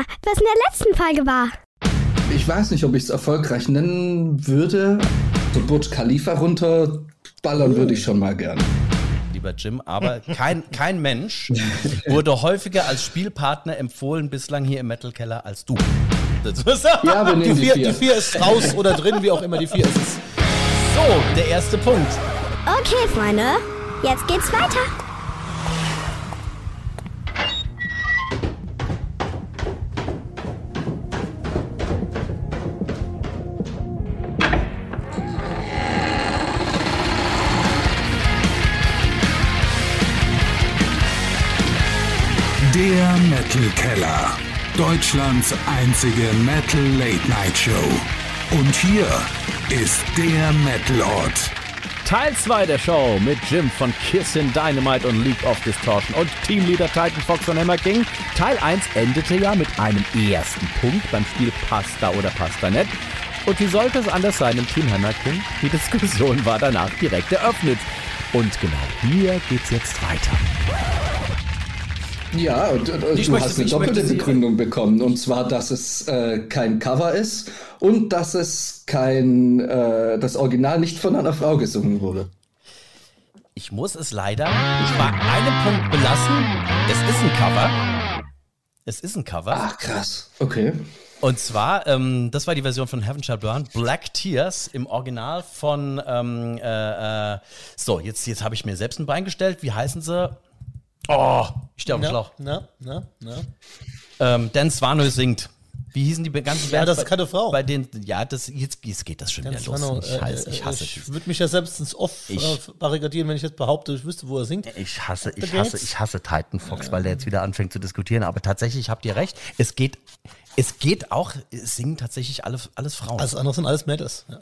mal, was in der letzten Folge war. Ich weiß nicht, ob ich es erfolgreich nennen würde. So Burj Khalifa runterballern würde ich schon mal gern. Lieber Jim, aber kein, kein Mensch wurde häufiger als Spielpartner empfohlen bislang hier im Metal Keller als du. Ja, wir nehmen Die die vier, vier. die vier ist raus oder drin, wie auch immer die vier ist. es. So, der erste Punkt. Okay, Freunde, jetzt geht's weiter. Deutschlands einzige Metal Late Night Show. Und hier ist der Metalort. Teil 2 der Show mit Jim von Kissin Dynamite und League of Distortion und Teamleader Titan Fox von Hammer King. Teil 1 endete ja mit einem ersten Punkt beim Spiel Pasta oder Pasta Net. Und wie sollte es anders sein im Team Hammer King? Die Diskussion war danach direkt eröffnet. Und genau hier geht's jetzt weiter. Ja, und, und, du möchte hast eine doppelte Begründung bekommen. Und zwar, dass es äh, kein Cover ist und dass es kein, äh, das Original nicht von einer Frau gesungen wurde. Ich muss es leider bei einem Punkt belassen. Es ist ein Cover. Es ist ein Cover. Ach, krass. Okay. Und zwar, ähm, das war die Version von Heaven Shall Burn, Black Tears im Original von, ähm, äh, äh, so, jetzt, jetzt habe ich mir selbst ein Bein gestellt. Wie heißen sie? Oh, ich stehe auf dem Na, Schlauch. na, na, na. Ähm, Dan Swanö singt. Wie hießen die ganzen Ja, Bands das ist bei- keine Frau. Bei denen, ja, das, jetzt, jetzt geht das schon wieder los. ich, äh, hasse, ich äh, hasse Ich dies. würde mich ja selbst ins Off Ich- äh, barrikadieren, wenn ich jetzt behaupte, ich wüsste, wo er singt. Ich hasse, ich hasse, ich hasse Titan Fox, weil der jetzt wieder anfängt zu diskutieren. Aber tatsächlich habt ihr recht. Es geht, es geht auch, es singen tatsächlich alle, alles Frauen. Alles andere sind alles Mädels. Ja.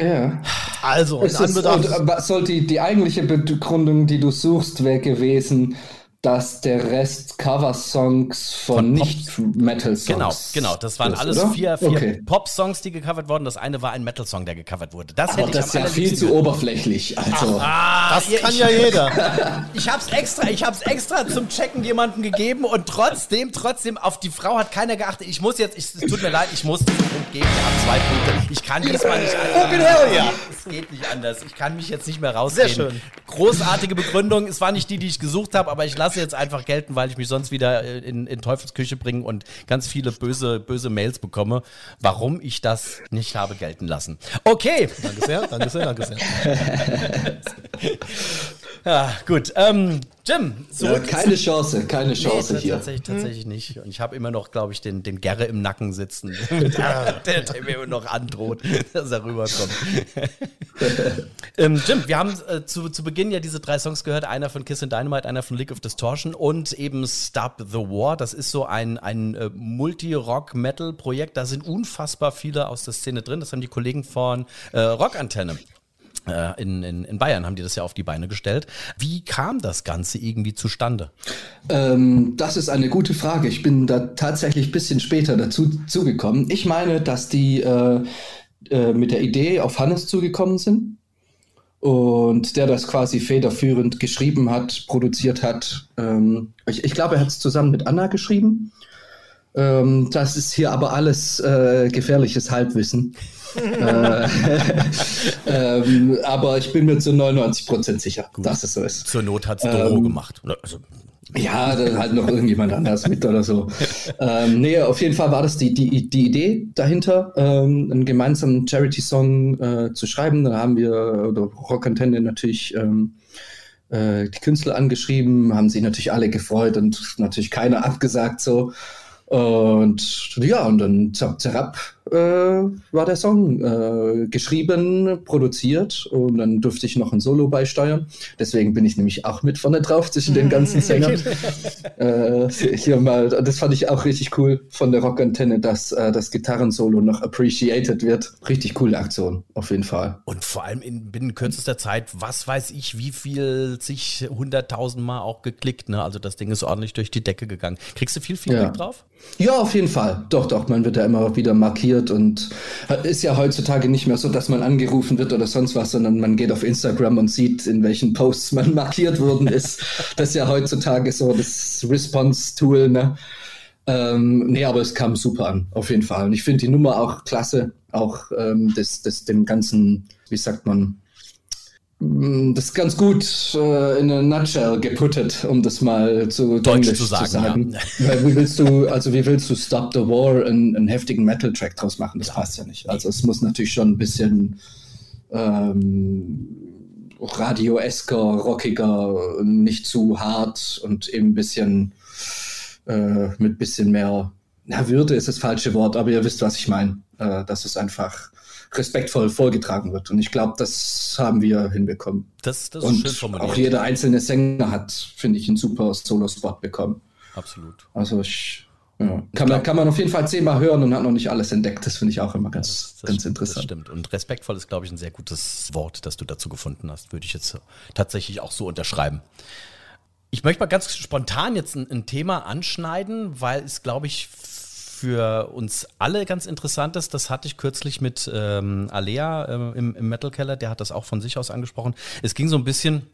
Ja. Also, in Es ist, und, Anbetracht. aber soll die, die eigentliche Begründung, die du suchst, wäre gewesen, dass der Rest Cover-Songs von, Von Nicht-Metal-Songs Genau, genau. Das waren ist, alles oder? vier, vier Okay. Pop-Songs, die gecovert wurden. Das eine war ein Metal-Song, der gecovert wurde. Das hätte Aber ich das ist ja viel zu oberflächlich. Also, das ihr- kann ich- ja jeder. Ich hab's extra, ich hab's extra zum Checken jemandem gegeben und trotzdem, trotzdem, auf die Frau hat keiner geachtet. Ich muss jetzt, ich, es tut mir leid, ich muss diesen Punkt geben. Wir haben zwei Punkte. Ich kann diesmal nicht Fucking hell, ja. Es geht nicht anders. Ich kann mich jetzt nicht mehr rausreden. Sehr schön. Großartige Begründung. Es war nicht die, die ich gesucht habe, aber ich lasse jetzt einfach gelten, weil ich mich sonst wieder äh, in, in Teufelsküche bringe und ganz viele böse, böse Mails bekomme, warum ich das nicht habe gelten lassen. Okay. danke sehr, danke sehr, danke sehr. Ja, gut. Ähm, Jim, ja, zurück. keine Chance, keine Nee, Chance tats- hier. tatsächlich, tatsächlich nicht. Und ich habe immer noch, glaube ich, den, den Gerre im Nacken sitzen, der, der, der mir immer noch androht, dass er rüberkommt. ähm, Jim, wir haben äh, zu, zu Beginn ja diese drei Songs gehört. Einer von Kiss and Dynamite, einer von League of Distortion und eben Stop the War. Das ist so ein, ein äh, Multi-Rock-Metal-Projekt. Da sind unfassbar viele aus der Szene drin. Das haben die Kollegen von äh, Rockantenne in, in, in Bayern haben die das ja auf die Beine gestellt. Wie kam das Ganze irgendwie zustande? Ähm, das ist eine gute Frage. Ich bin da tatsächlich ein bisschen später dazu zugekommen. Ich meine, dass die äh, äh, mit der Idee auf Hannes zugekommen sind und der das quasi federführend geschrieben hat, produziert hat. Ähm, ich, ich glaube, er hat es zusammen mit Anna geschrieben. Ähm, das ist hier aber alles äh, gefährliches Halbwissen. Äh, ähm, aber ich bin mir zu 99% sicher, dass es so ist. Zur Not hat's Doro Ähm, gemacht. Also, Ja, dann halt noch irgendjemand anders mit oder so. ähm, nee, auf jeden Fall war das die, die, die Idee dahinter, ähm, einen gemeinsamen Charity-Song äh, zu schreiben. Da haben wir, oder Rockantenne natürlich ähm, äh, die Künstler angeschrieben, haben sich natürlich alle gefreut und natürlich keiner abgesagt so. Und ja, und dann zapp, zerab war der Song äh, geschrieben, produziert und dann durfte ich noch ein Solo beisteuern. Deswegen bin ich nämlich auch mit vorne drauf zwischen den ganzen Sängern. äh, hier mal, das fand ich auch richtig cool von der Rockantenne, dass äh, das Gitarrensolo noch appreciated wird. Richtig coole Aktion, auf jeden Fall. und vor allem in binnen kürzester Zeit, was weiß ich, wie viel, sich hunderttausend Mal auch geklickt. Ne? Also das Ding ist ordentlich durch die Decke gegangen. Kriegst du viel Feedback Ja. drauf? Ja, auf jeden Fall. Doch, doch, man wird ja immer wieder markiert und ist ja heutzutage nicht mehr so, dass man angerufen wird oder sonst was, sondern man geht auf Instagram und sieht, in welchen Posts man markiert worden ist. Das ist ja heutzutage so das Response-Tool, ne? Ähm, nee, aber es kam super an, auf jeden Fall. Und ich finde die Nummer auch klasse, auch ähm, das, das, dem ganzen, wie sagt man, das ist ganz gut äh, in a nutshell geputtet, um das mal zu Deutsch Englisch zu sagen, ja. Weil wie willst du, also wie willst du Stop the War einen, einen heftigen Metal-Track draus machen? Das passt ja nicht. Also es muss natürlich schon ein bisschen ähm, radioesker, rockiger, nicht zu hart und eben ein bisschen äh, mit bisschen mehr, na, Würde ist das falsche Wort, aber ihr wisst, was ich meine. Äh, dass es einfach respektvoll vorgetragen wird. Und ich glaube, das haben wir hinbekommen. Das, das ist Und schön formuliert. auch jeder einzelne Sänger hat, finde ich, einen super Solo-Spot bekommen. Absolut. Also ich, ja, kann, man, kann man auf jeden Fall zehnmal hören und hat noch nicht alles entdeckt. Das finde ich auch immer ganz, Das, ganz das interessant. stimmt. Und respektvoll ist, glaube ich, ein sehr gutes Wort, das du dazu gefunden hast. Würde ich jetzt tatsächlich auch so unterschreiben. Ich möchte mal ganz spontan jetzt ein, ein Thema anschneiden, weil es, glaube ich, für uns alle ganz interessant ist. Das hatte ich kürzlich mit ähm, Alea äh, im, im Metal Keller, der hat das auch von sich aus angesprochen. Es ging so ein bisschen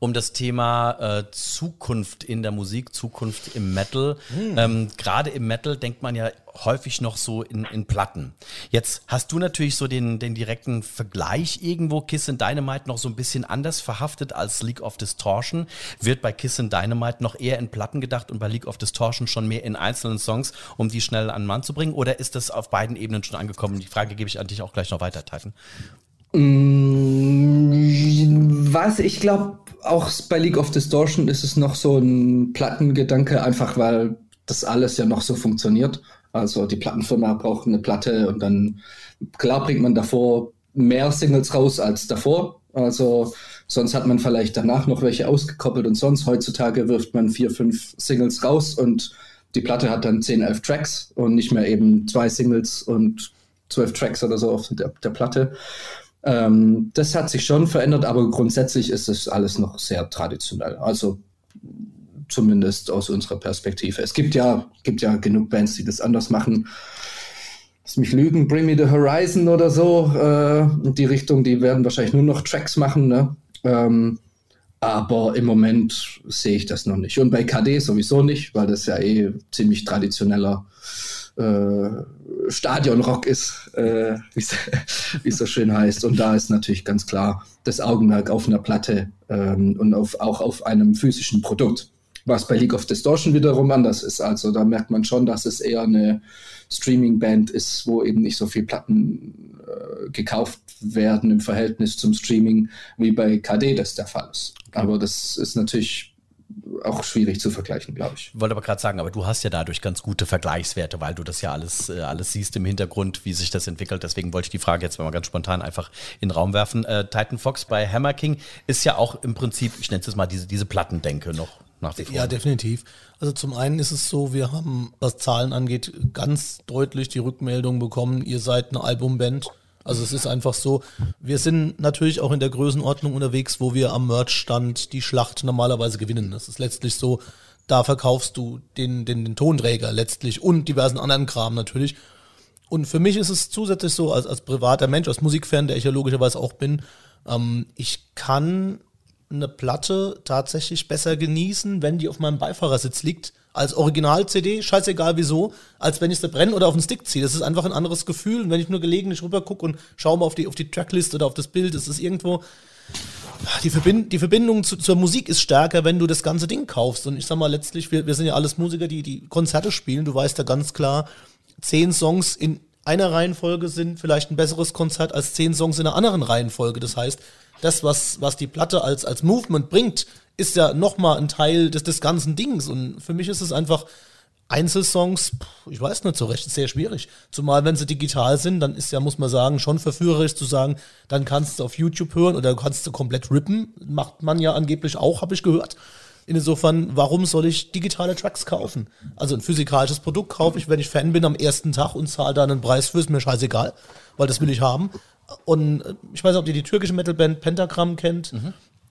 um das Thema äh, Zukunft in der Musik, Zukunft im Metal. Ähm, Gerade im Metal denkt man ja häufig noch so in, in Platten. Jetzt hast du natürlich so den, den direkten Vergleich irgendwo. Kiss and Dynamite noch so ein bisschen anders verhaftet als League of Distortion. Wird bei Kiss and Dynamite noch eher in Platten gedacht und bei League of Distortion schon mehr in einzelnen Songs, um die schnell an den Mann zu bringen? Oder ist das auf beiden Ebenen schon angekommen? Die Frage gebe ich an dich auch gleich noch weiter, Typhon. Mm, Was ich glaube, auch bei League of Distortion ist es noch so ein Plattengedanke, einfach weil das alles ja noch so funktioniert. Also die Plattenfirma braucht eine Platte und dann, klar bringt man davor mehr Singles raus als davor. Also sonst hat man vielleicht danach noch welche ausgekoppelt und sonst heutzutage wirft man vier, fünf Singles raus und die Platte hat dann 10, 11 Tracks und nicht mehr eben zwei Singles und zwölf Tracks oder so auf der, der Platte. Ähm, das hat sich schon verändert, aber grundsätzlich ist es alles noch sehr traditionell. Also zumindest aus unserer Perspektive. Es gibt ja, gibt ja genug Bands, die das anders machen. Lass mich lügen, Bring Me the Horizon oder so. Äh, die Richtung, die werden wahrscheinlich nur noch Tracks machen. Ne? Ähm, aber im Moment sehe ich das noch nicht. Und bei KD sowieso nicht, weil das ja eh ziemlich traditioneller äh, Stadionrock ist, äh, wie es so schön heißt. Und da ist natürlich ganz klar das Augenmerk auf einer Platte ähm, und auf, auch auf einem physischen Produkt. Was bei League of Distortion wiederum anders ist. Also da merkt man schon, dass es eher eine Streaming-Band ist, wo eben nicht so viel Platten äh, gekauft werden im Verhältnis zum Streaming, wie bei KD das der Fall ist. Aber das ist natürlich auch schwierig zu vergleichen, glaube ich. wollte aber gerade sagen, aber du hast ja dadurch ganz gute Vergleichswerte, weil du das ja alles, äh, alles siehst im Hintergrund, wie sich das entwickelt. Deswegen wollte ich die Frage jetzt mal ganz spontan einfach in den Raum werfen. Äh, Titan Fox bei Hammer King ist ja auch im Prinzip, ich nenne es jetzt mal diese, diese Plattendenke noch nach wie vor. Ja, definitiv. Also zum einen ist es so, wir haben, was Zahlen angeht, ganz deutlich die Rückmeldung bekommen, ihr seid eine Albumband. Also es ist einfach so, wir sind natürlich auch in der Größenordnung unterwegs, wo wir am Merchstand die Schlacht normalerweise gewinnen. Das ist letztlich so, da verkaufst du den, den, den Tonträger letztlich und diversen anderen Kram natürlich. Und für mich ist es zusätzlich so, als, als privater Mensch, als Musikfan, der ich ja logischerweise auch bin, ähm, ich kann eine Platte tatsächlich besser genießen, wenn die auf meinem Beifahrersitz liegt, als Original-CD, scheißegal wieso, als wenn ich sie brenne oder auf den Stick ziehe. Das ist einfach ein anderes Gefühl. Und wenn ich nur gelegentlich rüber gucke und schaue mal auf die, auf die Tracklist oder auf das Bild, ist es irgendwo. Die, Verbind die Verbindung zu, zur Musik ist stärker, wenn du das ganze Ding kaufst. Und ich sag mal, letztlich, wir, wir sind ja alles Musiker, die, die Konzerte spielen. Du weißt ja ganz klar, zehn Songs in einer Reihenfolge sind vielleicht ein besseres Konzert als zehn Songs in einer anderen Reihenfolge. Das heißt, das, was, was die Platte als, als Movement bringt, ist ja nochmal ein Teil des, des ganzen Dings. Und für mich ist es einfach Einzelsongs, ich weiß nicht so recht, ist sehr schwierig. Zumal wenn sie digital sind, dann ist ja, muss man sagen, schon verführerisch zu sagen, dann kannst du auf YouTube hören oder kannst du komplett rippen. Macht man ja angeblich auch, habe ich gehört. Insofern, warum soll ich digitale Tracks kaufen? Also ein physikalisches Produkt kaufe ich, wenn ich Fan bin, am ersten Tag und zahle da einen Preis für, ist mir scheißegal, weil das will ich haben. Und äh, ich weiß nicht, ob ihr die türkische Metalband Pentagram kennt.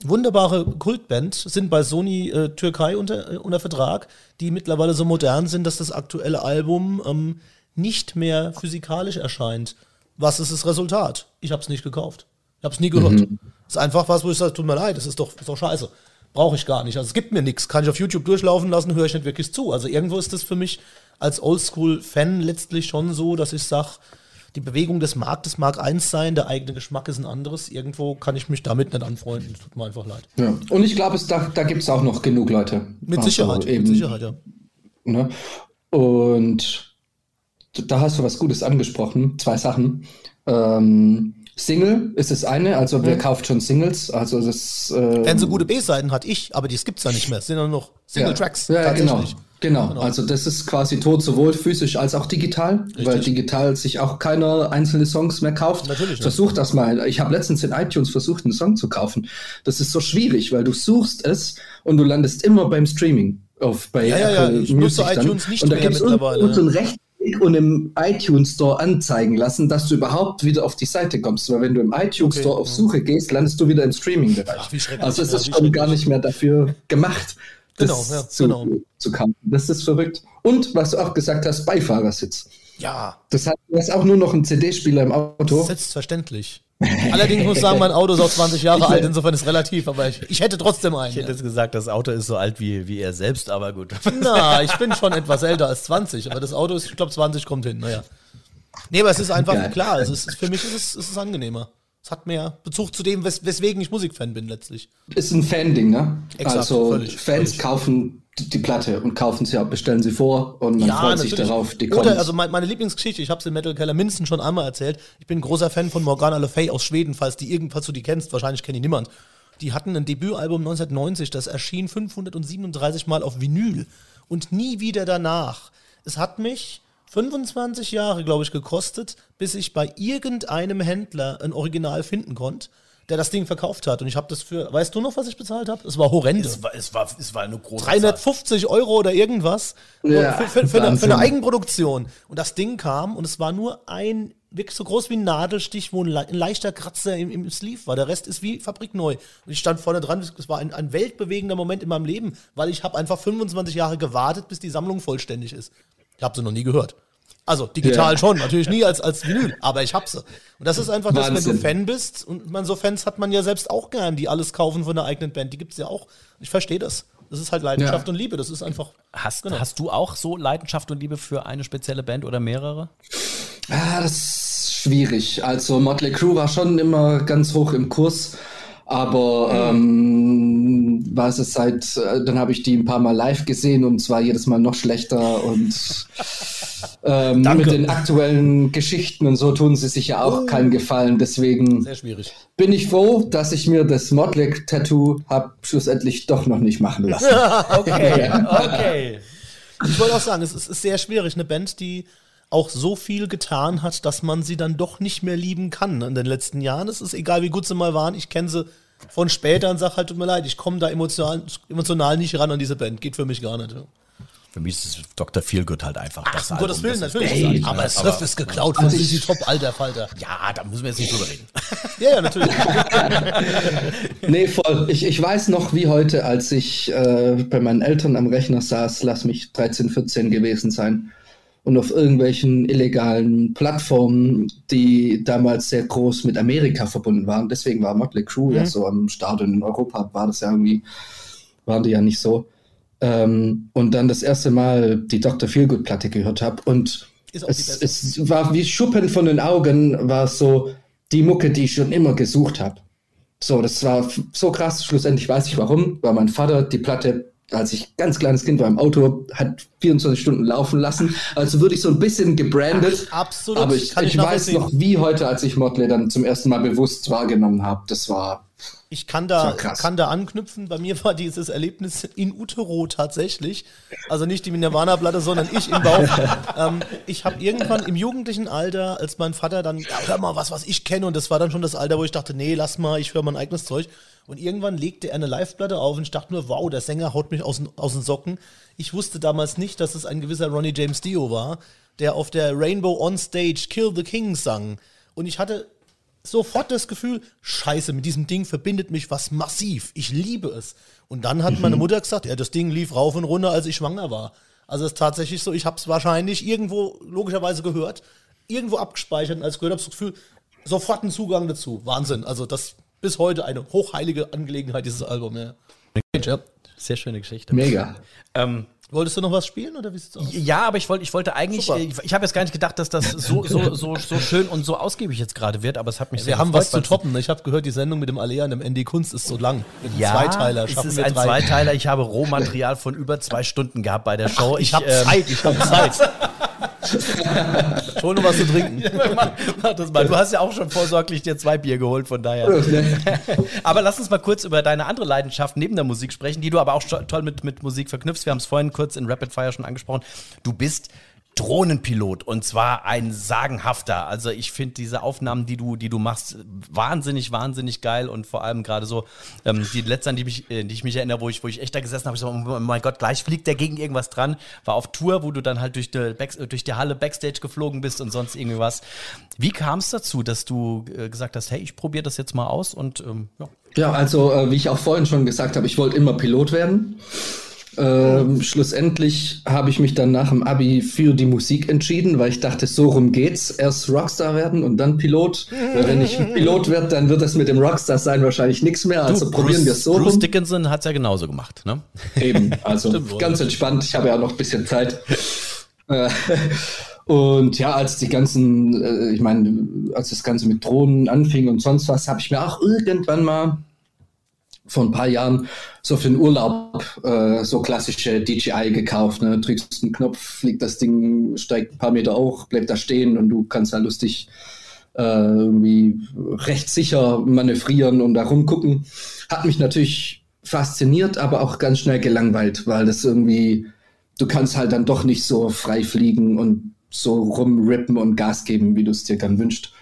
Wunderbare Kultband, sind bei Sony äh, Türkei unter, äh, unter Vertrag, die mittlerweile so modern sind, dass das aktuelle Album ähm, nicht mehr physikalisch erscheint. Was ist das Resultat? Ich habe es nicht gekauft. Ich habe es nie gehört. Ist einfach was, wo ich sage, tut mir leid, das ist doch, ist doch scheiße. brauche ich gar nicht. Also es gibt mir nichts. Kann ich auf YouTube durchlaufen lassen, höre ich nicht wirklich zu. Also irgendwo ist das für mich als Oldschool-Fan letztlich schon so, dass ich sage, die Bewegung des Marktes mag eins sein, der eigene Geschmack ist ein anderes. Irgendwo kann ich mich damit nicht anfreunden. Tut mir einfach leid. Ja. Und ich glaube, da, da gibt es auch noch genug Leute. Mit Also Sicherheit, eben, mit Sicherheit, ja. Ne? Und da hast du was Gutes angesprochen. Zwei Sachen. Ähm, Single ist das eine, also wer kauft schon Singles? Also das. Äh, Wenn so gute B-Seiten hat ich, aber die gibt's da nicht mehr. Es sind nur noch Single-Tracks. Ja, ja genau. Tatsächlich. Genau. also das ist quasi tot, sowohl physisch als auch digital, weil digital sich auch keiner einzelne Songs mehr kauft. Natürlich. Versuch das mal. Ich habe letztens in iTunes versucht, einen Song zu kaufen. Das ist so schwierig, weil du suchst es und du landest immer beim Streaming auf bei Ja, ja, ja, Apple ich nutze Music dann. iTunes nicht und da mehr mittlerweile, ja. einen Rechteck und im iTunes Store anzeigen lassen, dass du überhaupt wieder auf die Seite kommst. Weil wenn du im iTunes Okay, Store auf Suche gehst, landest du wieder im Streaming-Bereich. Ach, wie schrecklich, Also es ja, ist schon gar nicht mehr dafür gemacht, Genau, ja, zu, genau. zu kaufen. Das ist verrückt. Und was du auch gesagt hast, Beifahrersitz. Ja, Das heißt, du hast auch nur noch einen CD-Spieler im Auto. selbstverständlich. Allerdings muss ich sagen, mein Auto ist auch 20 Jahre alt, insofern ist relativ, aber ich, ich hätte trotzdem einen. Ich hätte jetzt gesagt, das Auto ist so alt wie, wie er selbst, aber gut. Na, ich bin schon etwas älter als 20, aber das Auto ist, ich glaube, 20 kommt hin, naja. Nee, aber es ist einfach klar, es ist, für mich ist es, ist es angenehmer. Es hat mehr Bezug zu dem, wes weswegen ich Musikfan bin letztlich. Ist ein Fan-Ding, ne? Exakt, also völlig, Fans völlig. kaufen die Platte und kaufen sie ab, bestellen sie vor und man freut sich darauf, die. Oder, also mein, meine Lieblingsgeschichte, ich habe es im Metal Keller mindestens schon einmal erzählt. Ich bin ein großer Fan von Morgana Le Fay aus Schweden, falls die irgendwas du die kennst, wahrscheinlich kennt die niemand. Die hatten ein Debütalbum 1990, das erschien 537 Mal auf Vinyl und nie wieder danach. Es hat mich 25 Jahre, glaube ich, gekostet, bis ich bei irgendeinem Händler ein Original finden konnte, der das Ding verkauft hat. Und ich habe das für, weißt du noch, was ich bezahlt habe? Es war horrende. Es war, es war, es war eine große 350 Euro oder irgendwas Ja, für, für, für, eine, für eine Eigenproduktion. Und das Ding kam und es war nur ein, wirklich so groß wie ein Nadelstich, wo ein, le- ein leichter Kratzer im, im Sleeve war. Der Rest ist wie fabrikneu. Und ich stand vorne dran, es war ein, ein weltbewegender Moment in meinem Leben, weil ich habe einfach 25 Jahre gewartet, bis die Sammlung vollständig ist. Ich habe sie noch nie gehört. Also digital Ja. schon, natürlich nie als, als Vinyl, aber ich hab sie. Und das ist einfach das, wenn du Fan bist, und man so Fans hat man ja selbst auch gern, die alles kaufen von der eigenen Band, die gibt's ja auch. Ich verstehe das. Das ist halt Leidenschaft Ja. und Liebe, das ist einfach. Hast, Genau. hast du auch so Leidenschaft und Liebe für eine spezielle Band oder mehrere? Ah, das ist schwierig. Also Motley Crue war schon immer ganz hoch im Kurs, aber ähm, war es seit, äh, dann habe ich die ein paar Mal live gesehen und zwar jedes Mal noch schlechter und ähm, mit den aktuellen Geschichten und so tun sie sich ja auch keinen Gefallen. Deswegen Sehr schwierig. bin ich froh, dass ich mir das Motley-Tattoo habe schlussendlich doch noch nicht machen lassen. Okay, okay. Ich wollte auch sagen, es ist sehr schwierig, eine Band, die auch so viel getan hat, dass man sie dann doch nicht mehr lieben kann in den letzten Jahren. Es ist egal, wie gut sie mal waren. Ich kenne sie von später und sage halt, tut mir leid, ich komme da emotional, emotional nicht ran an diese Band. Geht für mich gar nicht. ja. Für mich ist es Dr. Feelgood halt einfach das um Album. Gottes Willen, das ist natürlich. großartig, aber ne? das Riff ist geklaut von Also Sisi Top, alter Falter. Ja, da müssen wir jetzt nicht drüber reden. Ja, ja, natürlich. Nee, voll. Ich, ich weiß noch wie heute, als ich äh, bei meinen Eltern am Rechner saß, lass mich 13, 14 gewesen sein. Und auf irgendwelchen illegalen Plattformen, die damals sehr groß mit Amerika verbunden waren. Deswegen war Motley Crue ja so am Start und in Europa war das ja irgendwie, waren die ja nicht so. Ähm, und dann das erste Mal die Dr. Feelgood Platte gehört habe und es, es war wie Schuppen von den Augen, war so die Mucke, die ich schon immer gesucht habe. So, das war so krass. Schlussendlich weiß ich warum, weil mein Vater die Platte, als ich ganz kleines Kind war im Auto, hat 24 Stunden laufen lassen. Also würde ich so ein bisschen gebrandet. Absolut. Aber ich, ich ich weiß noch wie heute, als ich Motley dann zum ersten Mal bewusst wahrgenommen habe. Das war Ich kann da, kann da anknüpfen. Bei mir war dieses Erlebnis in Utero tatsächlich. Also nicht die Nirvana-Platte, sondern ich im Bauch. ähm, ich habe irgendwann im jugendlichen Alter, als mein Vater dann, ja, hör mal was, was ich kenne. Und das war dann schon das Alter, wo ich dachte, nee, lass mal, ich höre mein eigenes Zeug. Und irgendwann legte er eine Live-Platte auf und ich dachte nur, wow, der Sänger haut mich aus, den- aus den Socken. Ich wusste damals nicht, dass es ein gewisser Ronnie James Dio war, der auf der Rainbow on Stage Kill the King sang. Und ich hatte sofort das Gefühl, scheiße, mit diesem Ding verbindet mich was massiv. Ich liebe es. Und dann hat meine Mutter gesagt, ja, das Ding lief rauf und runter, als ich schwanger war. Also es ist tatsächlich so, ich habe es wahrscheinlich irgendwo logischerweise gehört, irgendwo abgespeichert und als ich gehört habe, das Gefühl, sofort einen Zugang dazu. Wahnsinn. Also das bis heute eine hochheilige Angelegenheit, dieses Album. Ja. Ja. Sehr schöne Geschichte. Mega. Ähm, Wolltest du noch was spielen oder wie sieht's aus? ja, aber ich wollte, ich wollte eigentlich, Super. ich, ich habe jetzt gar nicht gedacht, dass das so, so, so, so schön und so ausgiebig jetzt gerade wird, aber es hat mich sehr Wir haben gefreut, was zu toppen. Ich habe gehört, die Sendung mit dem Alea und dem ND Kunst ist so lang. Mit einem Ja, Zweiteiler. es Schaffen ist wir ein drei. Zweiteiler. Ich habe Rohmaterial von über zwei Stunden gehabt bei der Show. Ich habe ähm, Zeit, ich habe Zeit. Hol nur was zu trinken. mach, mach das mal. Du hast ja auch schon vorsorglich dir zwei Bier geholt, von daher. aber lass uns mal kurz über deine andere Leidenschaft neben der Musik sprechen, die du aber auch toll mit, mit Musik verknüpfst. Wir haben es vorhin kurz in Rapid Fire schon angesprochen. Du bist Drohnenpilot und zwar ein sagenhafter. Also ich finde diese Aufnahmen, die du, die du machst, wahnsinnig, wahnsinnig geil und vor allem gerade so ähm, die letzte, an die, mich, äh, die ich mich erinnere, wo ich, wo ich echt da gesessen habe, ich so, oh mein Gott, gleich fliegt der gegen irgendwas dran. War auf Tour, wo du dann halt durch die, Back, durch die Halle Backstage geflogen bist und sonst irgendwie was. Wie kam es dazu, dass du äh, gesagt hast, hey, ich probiere das jetzt mal aus und ähm, ja. Ja, also äh, wie ich auch vorhin schon gesagt habe, ich wollte immer Pilot werden. Ähm, schlussendlich habe ich mich dann nach dem Abi für die Musik entschieden, weil ich dachte, so rum geht's. Erst Rockstar werden und dann Pilot. Weil wenn ich Pilot werde, dann wird das mit dem Rockstar sein wahrscheinlich nichts mehr. Also probieren wir es so Bruce rum. Dickinson hat es ja genauso gemacht, ne? Eben, also ganz entspannt. Ich habe ja noch ein bisschen Zeit. Äh, und ja, als die ganzen, äh, ich meine, als das Ganze mit Drohnen anfing und sonst was, habe ich mir auch irgendwann mal vor ein paar Jahren so für den Urlaub äh, so klassische DJI gekauft. Ne? Drückst einen Knopf, fliegt das Ding, steigt ein paar Meter hoch, bleibt da stehen und du kannst da lustig äh, irgendwie recht sicher manövrieren und da rumgucken. Hat mich natürlich fasziniert, aber auch ganz schnell gelangweilt, weil das irgendwie, du kannst halt dann doch nicht so frei fliegen und so rumrippen und Gas geben, wie du es dir gern wünscht.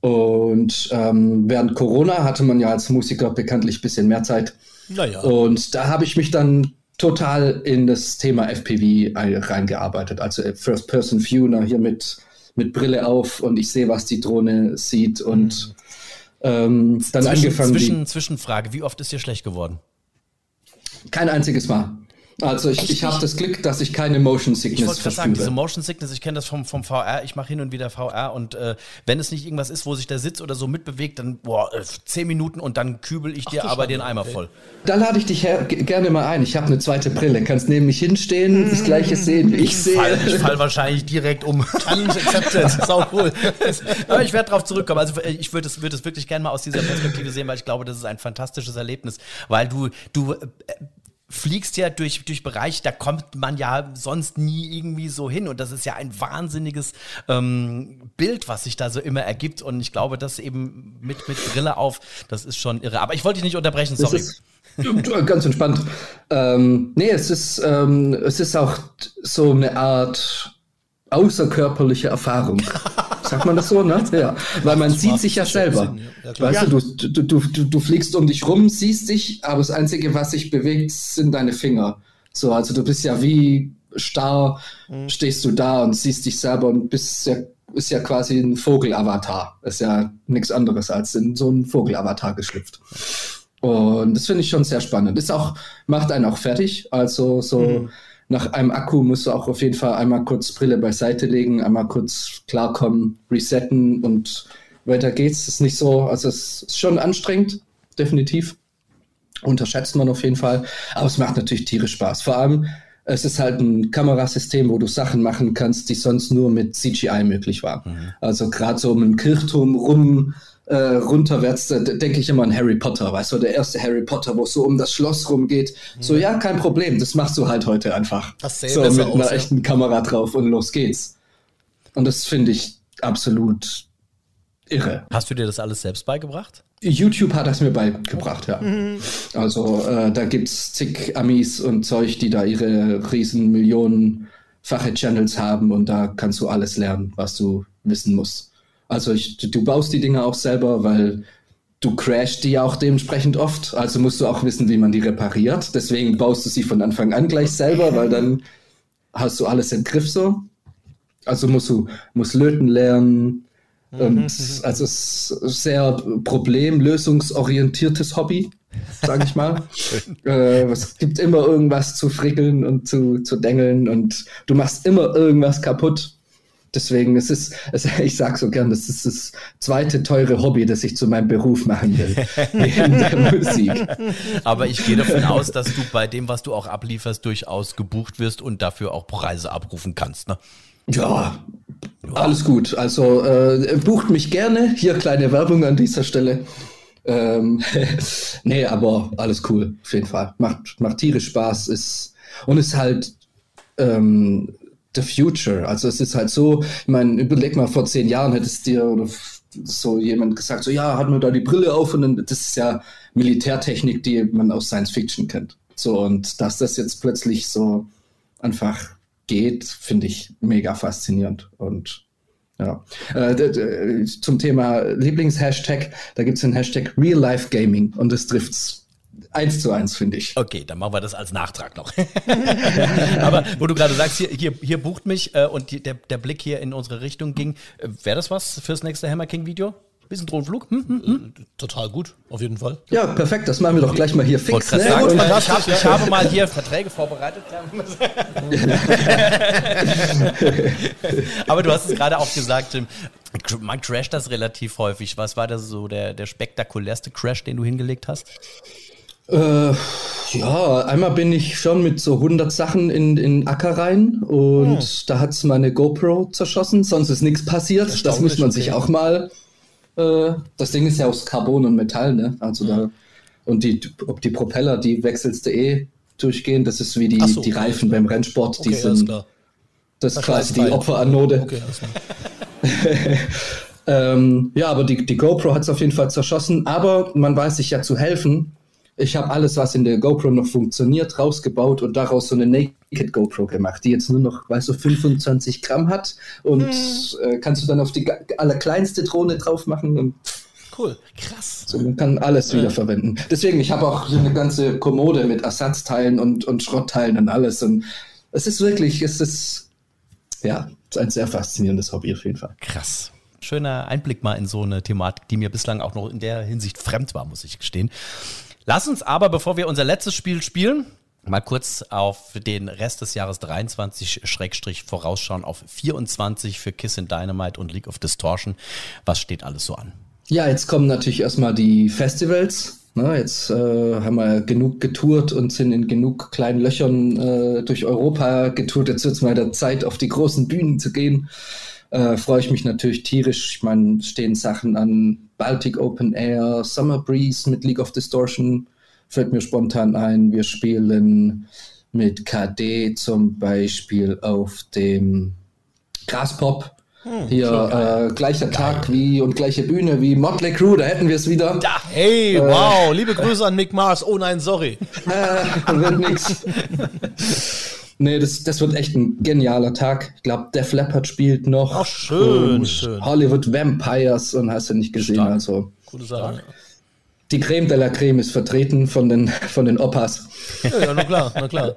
Und ähm, während Corona hatte man ja als Musiker bekanntlich ein bisschen mehr Zeit. Naja. Und da habe ich mich dann total in das Thema FPV ein- reingearbeitet. Also First-Person-View na, hier mit, mit Brille auf und ich sehe, was die Drohne sieht und ähm, dann Zwischen, angefangen. zwischen, Zwischenfrage, wie oft ist dir schlecht geworden? kein einziges Mal. Also ich, ich habe das Glück, dass ich keine Motion Ich Sickness wollte gerade sagen, diese. Motion Sickness, ich kenne das vom, vom VR, ich mache hin und wieder VR und äh, wenn es nicht irgendwas ist, wo sich der Sitz oder so mitbewegt, dann boah, äh, zehn Minuten und dann kübel ich dir du aber den Eimer voll. Da lade ich dich gerne mal ein. Ich habe eine zweite Brille. Kannst neben mich hinstehen, das gleiche sehen, wie ich sehe. Fall, ich fall wahrscheinlich direkt um. Challenge accepted. Sau cool. Aber ich werde darauf zurückkommen. Also äh, ich würde es, würde es wirklich gerne mal aus dieser Perspektive sehen, weil ich glaube, das ist ein fantastisches Erlebnis. Weil du, du äh, fliegst ja durch, durch Bereiche, da kommt man ja sonst nie irgendwie so hin. Und das ist ja ein wahnsinniges ähm, Bild, was sich da so immer ergibt. Und ich glaube, das eben mit, mit Brille auf, das ist schon irre. Aber ich wollte dich nicht unterbrechen, sorry. ist ganz entspannt. Ähm, nee, es ist, ähm, es ist auch so eine Art außerkörperliche Erfahrung. Sagt man das so, ne? Ja. Weil man sieht sich ja selber. Sinn, ja. Weißt du, du, du, du, du fliegst um dich rum, siehst dich, aber das Einzige, was sich bewegt, sind deine Finger. So, also du bist ja wie starr, stehst du da und siehst dich selber und bist ja, ist ja quasi ein Vogelavatar. Ist ja nichts anderes als in so einen Vogelavatar geschlüpft. Und das finde ich schon sehr spannend. Ist auch, macht einen auch fertig. Also so nach einem Akku musst du auch auf jeden Fall einmal kurz Brille beiseite legen, einmal kurz klarkommen, resetten und weiter geht's. Ist nicht so, also es ist schon anstrengend, definitiv. Unterschätzt man auf jeden Fall. Aber es macht natürlich tierisch Spaß. Vor allem, es ist halt ein Kamerasystem, wo du Sachen machen kannst, die sonst nur mit CGI möglich waren. Also gerade so um einen Kirchturm rum äh, runterwärts, da denke ich immer an Harry Potter, weißt du, der erste Harry Potter, wo es so um das Schloss rumgeht. So, ja, kein Problem, das machst du halt heute einfach. Das so mit einer aus, ja. echten Kamera drauf und los geht's. Und das finde ich absolut irre. Hast du dir das alles selbst beigebracht? YouTube hat das mir beigebracht, ja. Also äh, da gibt's zig Amis und Zeug, die da ihre riesen millionenfache Channels haben und da kannst du alles lernen, was du wissen musst. Also ich, du, baust die Dinge auch selber, weil du crashst die ja auch dementsprechend oft. Also musst du auch wissen, wie man die repariert. Deswegen baust du sie von Anfang an gleich selber, weil dann hast du alles im Griff so. Also musst du musst löten lernen. Und also es ist sehr problemlösungsorientiertes Hobby, sage ich mal. äh, es gibt immer irgendwas zu frickeln und zu, zu dengeln und du machst immer irgendwas kaputt. Deswegen es ist es, ich sage so gern, das ist das zweite teure Hobby, das ich zu meinem Beruf machen will, neben der Musik. Aber ich gehe davon aus, dass du bei dem, was du auch ablieferst, durchaus gebucht wirst und dafür auch Preise abrufen kannst. Ne? Ja, alles gut. Also äh, bucht mich gerne. Hier kleine Werbung an dieser Stelle. Ähm, nee, aber alles cool, auf jeden Fall. Macht, macht tierisch Spaß. Ist, und ist halt ähm, the future. Also es ist halt so, ich meine, überleg mal, vor zehn Jahren hättest dir oder so jemand gesagt, so ja, hat man da die Brille auf und dann, das ist ja Militärtechnik, die man aus Science Fiction kennt. So, und dass das jetzt plötzlich so einfach geht, finde ich mega faszinierend. Und ja. Äh, zum Thema Lieblingshashtag, da gibt es den Hashtag Real Life Gaming und das trifft's eins zu eins, finde ich. Okay, dann machen wir das als Nachtrag noch. Aber wo du gerade sagst, hier, hier, hier bucht mich äh, und die, der, der Blick hier in unsere Richtung ging, äh, wäre das was fürs nächste Hammer King Video? Bisschen Drohnenflug? Hm, hm, hm. Total gut, auf jeden Fall. Ja, perfekt, das machen wir doch gleich mal hier fix. Ne? Sagen, ich, hab, ich habe mal hier Verträge vorbereitet. Aber du hast es gerade auch gesagt, Jim. Man crasht das relativ häufig. Was war das so der, der spektakulärste Crash, den du hingelegt hast? Äh, ja, einmal bin ich schon mit so 100 Sachen in, in Acker rein und oh. da hat es meine GoPro zerschossen, sonst ist nichts passiert. Das muss man sich auch mal äh, das Ding ist ja aus Carbon und Metall, ne? Also ja. da, und die, ob die Propeller, die wechselst du eh durchgehend. Das ist wie die, so, die Reifen okay. beim Rennsport, die okay, sind. Das ist quasi die Opferanode. Okay, ähm, ja, aber die, die GoPro hat es auf jeden Fall zerschossen. Aber man weiß sich ja zu helfen. Ich habe alles, was in der GoPro noch funktioniert, rausgebaut und daraus so eine Naked GoPro gemacht, die jetzt nur noch, weißt du, 25 Gramm hat und hm. äh, kannst du dann auf die allerkleinste Drohne drauf machen und Cool, krass. So, man kann alles wieder verwenden. Deswegen, ich habe auch eine ganze Kommode mit Ersatzteilen und, und Schrottteilen und alles. Und es ist wirklich, es ist, ja, ein sehr faszinierendes Hobby auf jeden Fall. Krass. Schöner Einblick mal in so eine Thematik, die mir bislang auch noch in der Hinsicht fremd war, muss ich gestehen. Lass uns aber, bevor wir unser letztes Spiel spielen, mal kurz auf den Rest des Jahres 23 Schrägstrich vorausschauen auf 24 für Kiss and Dynamite und League of Distortion. Was steht alles so an? Ja, jetzt kommen natürlich erstmal die Festivals. Ne, jetzt äh, haben wir genug getourt und sind in genug kleinen Löchern äh, durch Europa getourt. Jetzt wird es mal der Zeit, auf die großen Bühnen zu gehen. Äh, Freue ich mich natürlich tierisch. Ich meine, stehen Sachen an Baltic Open Air, Summer Breeze mit League of Distortion fällt mir spontan ein. Wir spielen mit KD zum Beispiel auf dem Graspop. Hm, Hier äh, gleicher Geil. Tag wie und gleiche Bühne wie Motley Crue, da hätten wir es wieder. Ja, hey, äh, wow, liebe Grüße an Mick Mars. Oh nein, sorry. Äh, wird nix. Nee, das, das wird echt ein genialer Tag. Ich glaube, Def Leppard spielt noch. Ach, schön, schön. Hollywood Vampires und hast du nicht gesehen. Stark. Also, Gute Sache. Die Creme de la Creme ist vertreten von den, von den Opas. Ja, ja, na klar, na klar.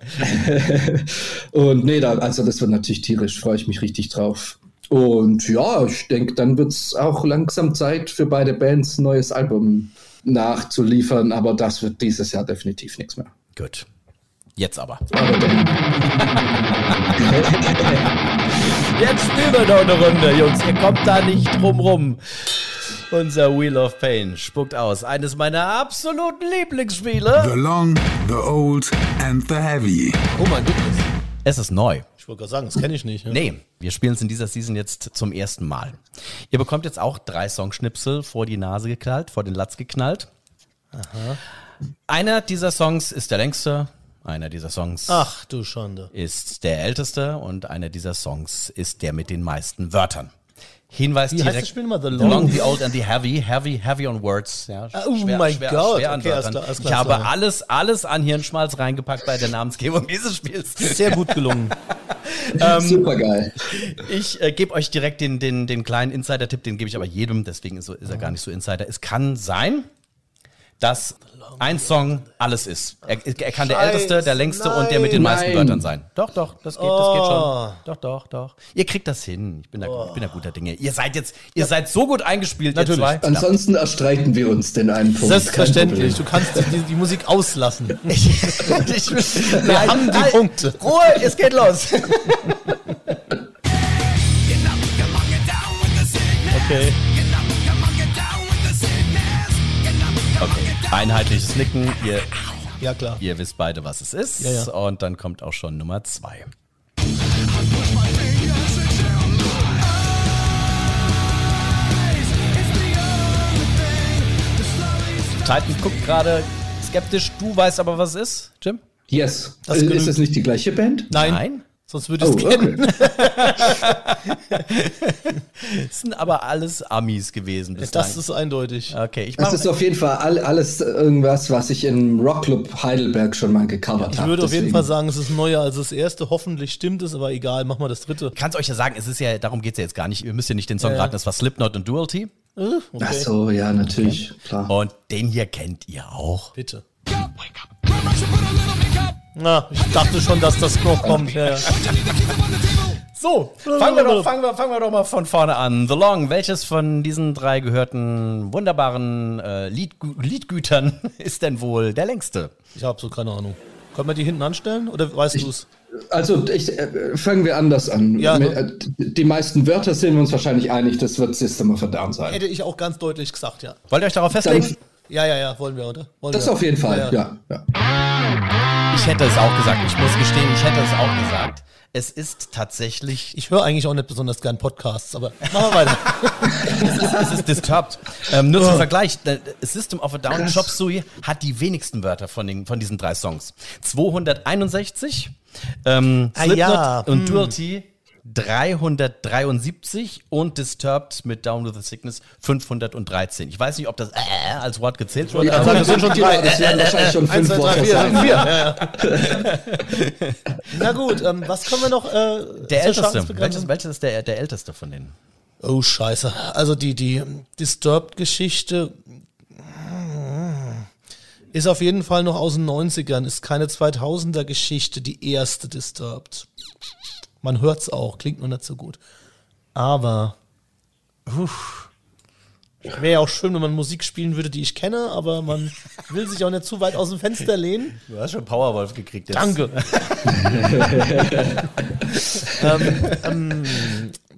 und nee, da, also das wird natürlich tierisch, freue ich mich richtig drauf. Und ja, ich denke, dann wird es auch langsam Zeit für beide Bands ein neues Album nachzuliefern, aber das wird dieses Jahr definitiv nichts mehr. Gut. Jetzt aber. Jetzt spielen wir noch eine Runde, Jungs. Ihr kommt da nicht drum rum. Unser Wheel of Pain spuckt aus. Eines meiner absoluten Lieblingsspiele. The Long, The Old and The Heavy. Oh mein Gott. Es ist neu. Ich wollte gerade sagen, das kenne ich nicht. Ne? Nee, wir spielen es in dieser Season jetzt zum ersten Mal. Ihr bekommt jetzt auch drei Songschnipsel vor die Nase geknallt, vor den Latz geknallt. Aha. Einer dieser Songs ist der längste, einer dieser Songs Ach, du Schande. ist der älteste und einer dieser Songs ist der mit den meisten Wörtern. Hinweis Wie direkt. heißt das Spiel mal? The Long? the Long, the Old and the Heavy. Heavy, heavy on words. Ja, oh schwer, mein schwer, Gott. Schwer okay, alles klar, alles klar, ich habe alles, alles an Hirnschmalz reingepackt bei der Namensgebung dieses Spiels. Sehr gut gelungen. ähm, Super geil. Ich äh, gebe euch direkt den, den, den kleinen Insider-Tipp, den gebe ich aber jedem, deswegen ist, ist er gar nicht so Insider. Es kann sein, dass ein Song alles ist. Er, er kann der älteste, der längste nein, und der mit den meisten nein. Wörtern sein. Doch, doch, das geht, das geht schon. Oh. Doch, doch, doch. Ihr kriegt das hin. Ich bin da, oh. ich bin da guter Dinge. Ihr seid jetzt, ihr ja. seid so gut eingespielt, Natürlich. ihr zwei. Ansonsten erstreiten wir uns den einen Punkt. Selbstverständlich. Du kannst die, die, Musik auslassen. ich, ich, wir nein, haben die nein. Punkte. Ruhe, es geht los. Okay. Einheitliches Nicken. Ihr, Ja, klar. ihr wisst beide, was es ist. Ja, ja. Und dann kommt auch schon Nummer zwei. Titan guckt gerade skeptisch. Du weißt aber, was es ist, Jim? Yes. Das ist das nicht die gleiche Band? Nein, Nein? Sonst würde ich Oh, es kennen. okay. Das sind aber alles Amis gewesen bis Das dahin. ist eindeutig. Okay, ich Das mache ist auf jeden Fall all, alles irgendwas, was ich im Rockclub Heidelberg schon mal gecovert Ich habe. würde auf jeden Fall sagen, es ist neuer als das erste. Hoffentlich stimmt es, aber egal, mach mal das dritte. kann es euch ja sagen, es ist ja, darum geht es ja jetzt gar nicht. Ihr müsst ja nicht den Song ja. raten, das war Slipknot und Duality. Äh, Ach Okay, so, ja, natürlich, klar. Und den hier kennt ihr auch. bitte. Na, ich dachte schon, dass das noch kommt. Ja. So, fangen wir, doch, fangen, wir, fangen wir doch mal von vorne an. The Long, welches von diesen drei gehörten wunderbaren äh, Liedgü Liedgütern ist denn wohl der längste? Ich habe so keine Ahnung. Können wir die hinten anstellen oder weißt du es? Also ich, äh, fangen wir anders an. Ja, ne? äh, die meisten Wörter sind wir uns wahrscheinlich einig, das wird System of a Down sein. Hätte ich auch ganz deutlich gesagt, ja. Wollt ihr euch darauf festlegen? Dann, Ja, ja, ja, wollen wir, oder? Wollen das wir. auf jeden Fall, Ja, ja. ja. Ich hätte es auch gesagt. Ich muss gestehen, ich hätte es auch gesagt. Es ist tatsächlich Ich höre eigentlich auch nicht besonders gern Podcasts, aber machen wir weiter. es ist disturbed. Ähm, nur zum Vergleich, der System of a Down Krass. Chop Suey hat die wenigsten Wörter von, den, von diesen drei Songs. 261, ähm, Ah, Slipknot ja, und Duality 373 und Disturbed mit Down with the Sickness 513. Ich weiß nicht, ob das äh, als Wort gezählt wurde. Ja, aber das sind schon drei. das werden wahrscheinlich schon Eins, fünf zwei, drei, Worte vier, sein. vier. Ja, ja. Na gut, ähm, was können wir noch? Äh, der älteste. Welches, welches ist der, der älteste von denen? Oh, scheiße. Also die, die Disturbed-Geschichte ist auf jeden Fall noch aus den 90ern, ist keine 2000er-Geschichte, die erste Disturbed. Man hört's auch, klingt nur nicht so gut. Aber, uff, wäre ja auch schön, wenn man Musik spielen würde, die ich kenne, aber man will sich auch nicht zu weit aus dem Fenster lehnen. Du hast schon Powerwolf gekriegt. Jetzt. Danke. ähm, ähm,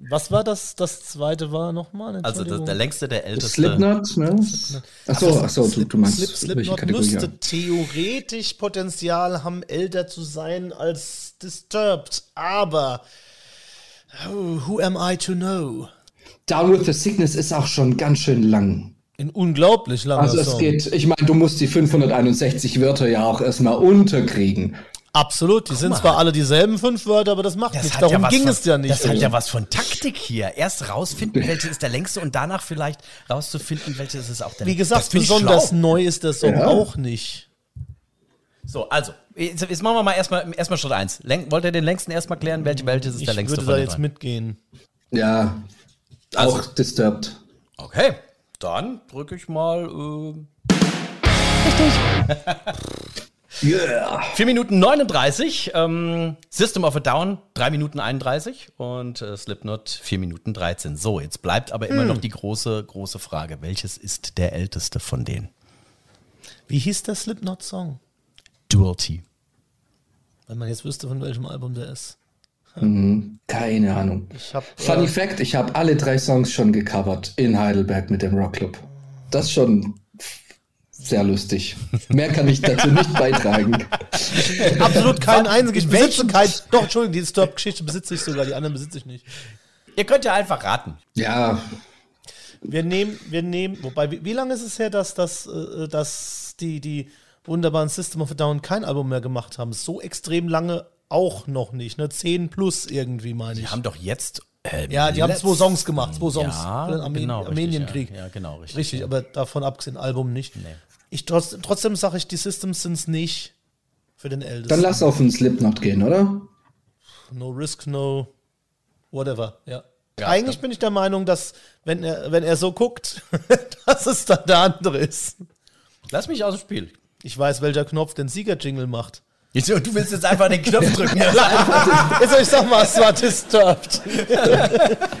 was war das? Das zweite war nochmal? Also das, der längste, der älteste. Slipknot, ne? Achso, ach so, du, du meinst Slip, Slipknot müsste theoretisch Potenzial haben, älter zu sein als Disturbed, aber oh, who am I to know? Down with the Sickness ist auch schon ganz schön lang. Ein unglaublich langer Also es Song. geht, ich meine, du musst die 561 Wörter ja auch erstmal unterkriegen. Absolut, die sind zwar alle dieselben fünf Wörter, aber das macht Das nichts. hat Darum ja was ging von, es ja nicht. Das hat ja was von Taktik hier. Erst rausfinden, welches ist der längste und danach vielleicht rauszufinden, welches ist auch der Wie Das gesagt, ich besonders schlau. neu ist der Song Ja. auch nicht. So, also, jetzt, jetzt machen wir mal erstmal erstmal Schritt 1. wollt ihr den längsten erstmal klären? Welche, welches ist Ich der längste würde von da jetzt dreien? mitgehen. Ja, Also- auch disturbed. Okay, dann drücke ich mal. Äh, Yeah. 4 Minuten 39, ähm, System of a Down 3 Minuten 31 und äh, Slipknot 4 Minuten 13. So, jetzt bleibt aber immer noch die große, große Frage. Welches ist der älteste von denen? Wie hieß der Slipknot-Song? Duality. Wenn man jetzt wüsste, von welchem Album der ist. Keine Ahnung. Ich hab, Funny äh, Fact, ich habe alle drei Songs schon gecovert in Heidelberg mit dem Rockclub. Das ist schon sehr lustig. Mehr kann ich dazu nicht beitragen. Absolut keinen einzigen. Ich besitze welchem- kein. Doch, Entschuldigung, die Stop-Geschichte besitze ich sogar, die anderen besitze ich nicht. Ihr könnt ja einfach raten. Ja, Wir nehmen, wir nehmen, wobei, wie, wie lange ist es her, dass, dass, äh, dass die, die wunderbaren System of a Down kein Album mehr gemacht haben? So extrem lange auch noch nicht, ne? 10 plus irgendwie, meine ich. Die haben doch jetzt. Äh, ja, die haben zwei Songs gemacht, zwei Songs Ja, für den Armen genau, richtig, Armenienkrieg. Ja, ja, genau, richtig. Richtig, aber davon abgesehen, Album nicht. Nee. Ich trotz, trotzdem sage ich, die Systems sind es nicht für den Ältesten. dann lass auf den Slipknot gehen, oder? No risk, no whatever, ja. Ja, Eigentlich bin ich der Meinung, dass, wenn er, wenn er so guckt, dass es dann der andere ist. Lass mich aus dem Spiel. Ich weiß, welcher Knopf den Sieger-Jingle macht. Jetzt- Du willst jetzt einfach den Knopf drücken. Also ich sag mal, es war disturbed.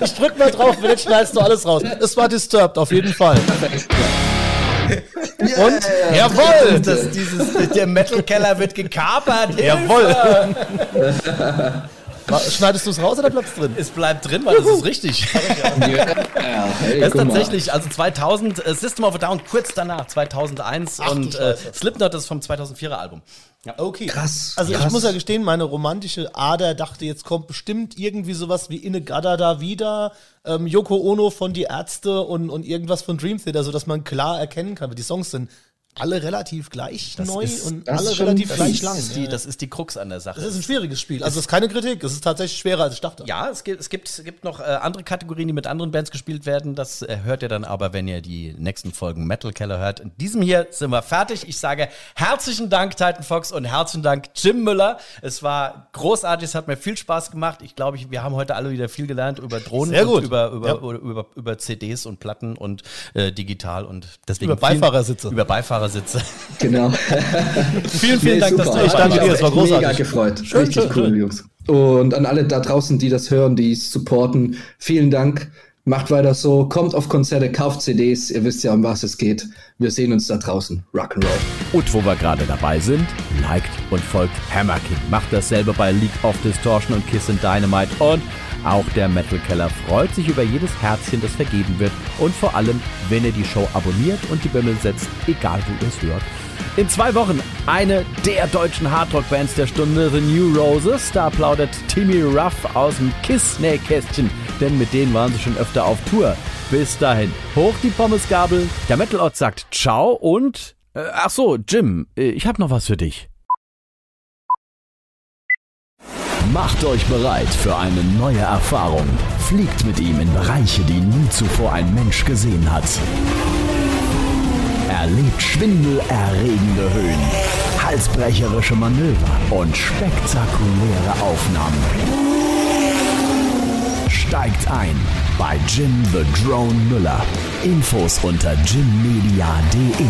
ich drück mal drauf, wenn nicht schneidest du alles raus. Es war disturbed, auf jeden Fall. Und? Jawohl! Das, dieses, der Metal-Keller wird gekapert. Jawohl! Schneidest du es raus oder bleibt's drin? Es bleibt drin, weil das ist richtig. Ja, ja, hey, Es ist tatsächlich, also 2000, äh, System of a Down kurz danach, 2001 Ach und äh. Slipknot ist vom 2004er Album. Okay. Krass, Also ich krass. muss ja gestehen, meine romantische Ader dachte, jetzt kommt bestimmt irgendwie sowas wie Inne Gadda da wieder, ähm, Yoko Ono von Die Ärzte und, und irgendwas von Dream Theater, sodass man klar erkennen kann, weil die Songs sind alle relativ gleich neu ist- und das alle schon- relativ das gleich lang. Das ist, die, das ist die Krux an der Sache. Das ist ein schwieriges Spiel. Also es ist keine Kritik, es ist tatsächlich schwerer als ich dachte. Ja, es gibt, es gibt, es gibt noch äh, andere Kategorien, die mit anderen Bands gespielt werden. Das äh, hört ihr dann aber, wenn ihr die nächsten Folgen Metal Keller hört. In diesem hier sind wir fertig. Ich sage herzlichen Dank, Titan Fox, und herzlichen Dank, Jim Müller. Es war großartig, es hat mir viel Spaß gemacht. Ich glaube, wir haben heute alle wieder viel gelernt über Drohnen, über, über, Ja. über, über, über CDs und Platten und äh, digital und deswegen Über Beifahrersitze. Vielen, über Beifahrersitze. Genau. vielen, vielen Nee, Dank, dass super. du Ich danke dir, es war Echt Mega großartig. gefreut. Schön, Richtig schön, cool, schön. Jungs. Und an alle da draußen, die das hören, die es supporten, vielen Dank. Macht weiter so, kommt auf Konzerte, kauft CDs, ihr wisst ja, um was es geht. Wir sehen uns da draußen. Rock'n'Roll. Und wo wir gerade dabei sind, liked und folgt Hammer King. Macht dasselbe bei League of Distortion und Kiss and Dynamite. Und auch der Metal Keller freut sich über jedes Herzchen, das vergeben wird. Und vor allem, wenn ihr die Show abonniert und die Bimmel setzt, egal wo ihr es hört. In zwei Wochen eine der deutschen Hardrock-Bands der Stunde, The New Roses. Da plaudert Timmy Ruff aus dem Kiss-Nähkästchen, denn mit denen waren sie schon öfter auf Tour. Bis dahin, hoch die Pommesgabel. Der Metal-Ort sagt Ciao und... Äh, ach so, Jim, äh, ich hab noch was für dich. Macht euch bereit für eine neue Erfahrung. Fliegt mit ihm in Bereiche, die nie zuvor ein Mensch gesehen hat. Erlebt schwindelerregende Höhen, halsbrecherische Manöver und spektakuläre Aufnahmen. Steigt ein bei Jim the Drone Müller. Infos unter jimmedia.de.